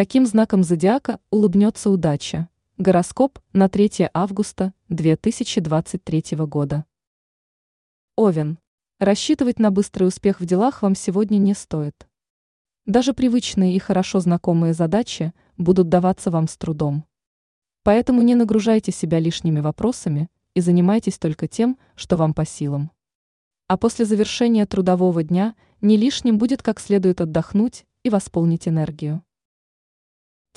Каким знаком зодиака улыбнется удача? Гороскоп на 3 августа 2023 года. Овен. Рассчитывать на быстрый успех в делах вам сегодня не стоит. Даже привычные и хорошо знакомые задачи будут даваться вам с трудом. Поэтому не нагружайте себя лишними вопросами и занимайтесь только тем, что вам по силам. А после завершения трудового дня не лишним будет как следует отдохнуть и восполнить энергию.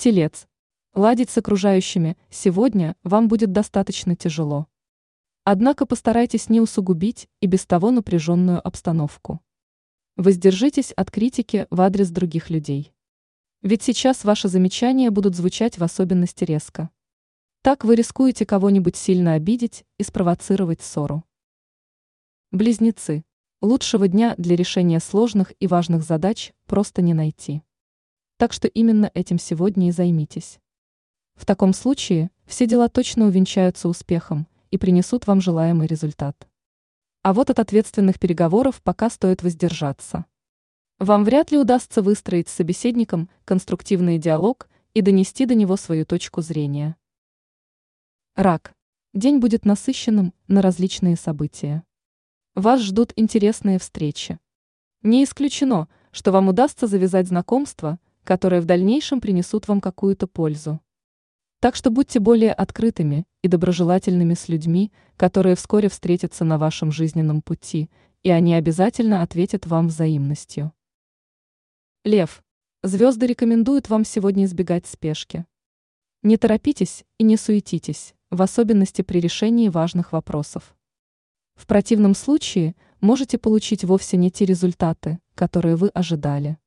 Телец. Ладить с окружающими сегодня вам будет достаточно тяжело. Однако постарайтесь не усугубить и без того напряженную обстановку. Воздержитесь от критики в адрес других людей. Ведь сейчас ваши замечания будут звучать в особенности резко. Так вы рискуете кого-нибудь сильно обидеть и спровоцировать ссору. Близнецы. Лучшего дня для решения сложных и важных задач просто не найти. Так что именно этим сегодня и займитесь. В таком случае все дела точно увенчаются успехом и принесут вам желаемый результат. А вот от ответственных переговоров пока стоит воздержаться. Вам вряд ли удастся выстроить с собеседником конструктивный диалог и донести до него свою точку зрения. Рак. День будет насыщенным на различные события. Вас ждут интересные встречи. Не исключено, что вам удастся завязать знакомства, которые в дальнейшем принесут вам какую-то пользу. Так что будьте более открытыми и доброжелательными с людьми, которые вскоре встретятся на вашем жизненном пути, и они обязательно ответят вам взаимностью. Лев. Звезды рекомендуют вам сегодня избегать спешки. Не торопитесь и не суетитесь, в особенности при решении важных вопросов. В противном случае можете получить вовсе не те результаты, которые вы ожидали.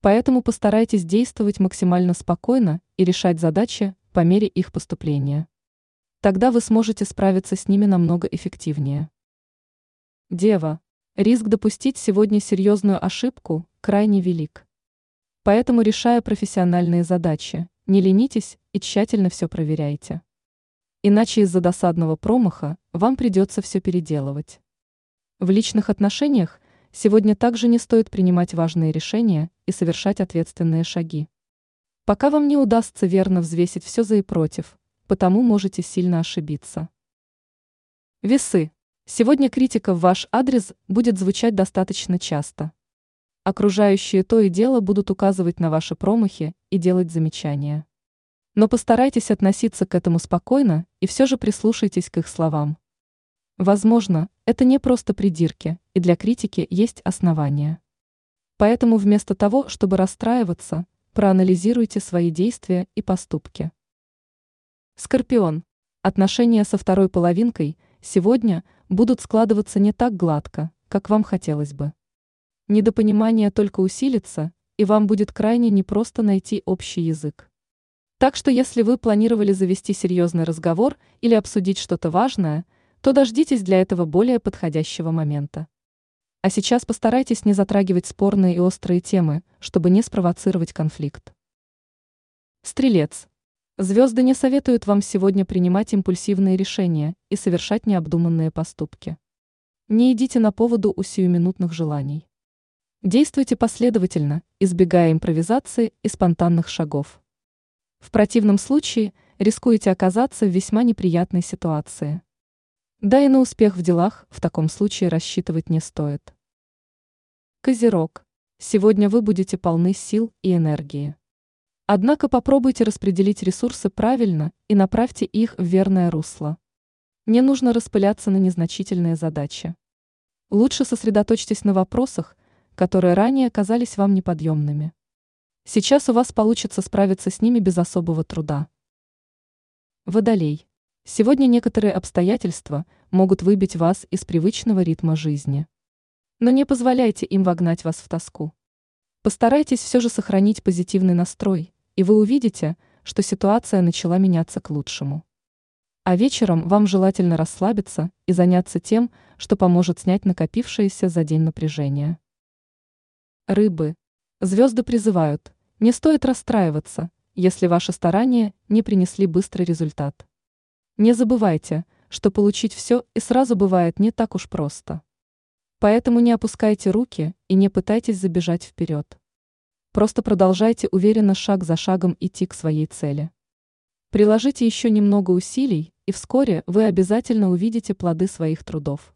Поэтому постарайтесь действовать максимально спокойно и решать задачи по мере их поступления. Тогда вы сможете справиться с ними намного эффективнее. Дева. Риск допустить сегодня серьезную ошибку крайне велик. Поэтому, решая профессиональные задачи, не ленитесь и тщательно все проверяйте. Иначе из-за досадного промаха вам придется все переделывать. В личных отношениях сегодня также не стоит принимать важные решения и совершать ответственные шаги пока вам не удастся верно взвесить все за и против, потому можете сильно ошибиться. Весы. Сегодня критика в ваш адрес будет звучать достаточно часто. Окружающие то и дело будут указывать на ваши промахи и делать замечания. Но постарайтесь относиться к этому спокойно и все же прислушайтесь к их словам. Возможно, это не просто придирки, и для критики есть основания. Поэтому вместо того, чтобы расстраиваться, проанализируйте свои действия и поступки. Скорпион. Отношения со второй половинкой сегодня будут складываться не так гладко, как вам хотелось бы. Недопонимание только усилится, и вам будет крайне непросто найти общий язык. Так что если вы планировали завести серьезный разговор или обсудить что-то важное, то дождитесь для этого более подходящего момента. А сейчас постарайтесь не затрагивать спорные и острые темы, чтобы не спровоцировать конфликт. Стрелец. Звезды не советуют вам сегодня принимать импульсивные решения и совершать необдуманные поступки. Не идите на поводу у сиюминутных желаний. Действуйте последовательно, избегая импровизации и спонтанных шагов. В противном случае рискуете оказаться в весьма неприятной ситуации. Да и на успех в делах в таком случае рассчитывать не стоит. Козерог. Сегодня вы будете полны сил и энергии. Однако попробуйте распределить ресурсы правильно и направьте их в верное русло. Не нужно распыляться на незначительные задачи. Лучше сосредоточьтесь на вопросах, которые ранее казались вам неподъемными. Сейчас у вас получится справиться с ними без особого труда. Водолей. Сегодня некоторые обстоятельства могут выбить вас из привычного ритма жизни. Но не позволяйте им вогнать вас в тоску. Постарайтесь все же сохранить позитивный настрой, и вы увидите, что ситуация начала меняться к лучшему. А вечером вам желательно расслабиться и заняться тем, что поможет снять накопившееся за день напряжение. Рыбы. Звезды призывают, не стоит расстраиваться, если ваши старания не принесли быстрый результат. Не забывайте, что получить все и сразу бывает не так уж просто. Поэтому не опускайте руки и не пытайтесь забежать вперед. просто продолжайте уверенно шаг за шагом идти к своей цели. Приложите еще немного усилий, и вскоре вы обязательно увидите плоды своих трудов.